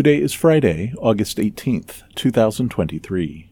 Today is Friday, August 18th, 2023.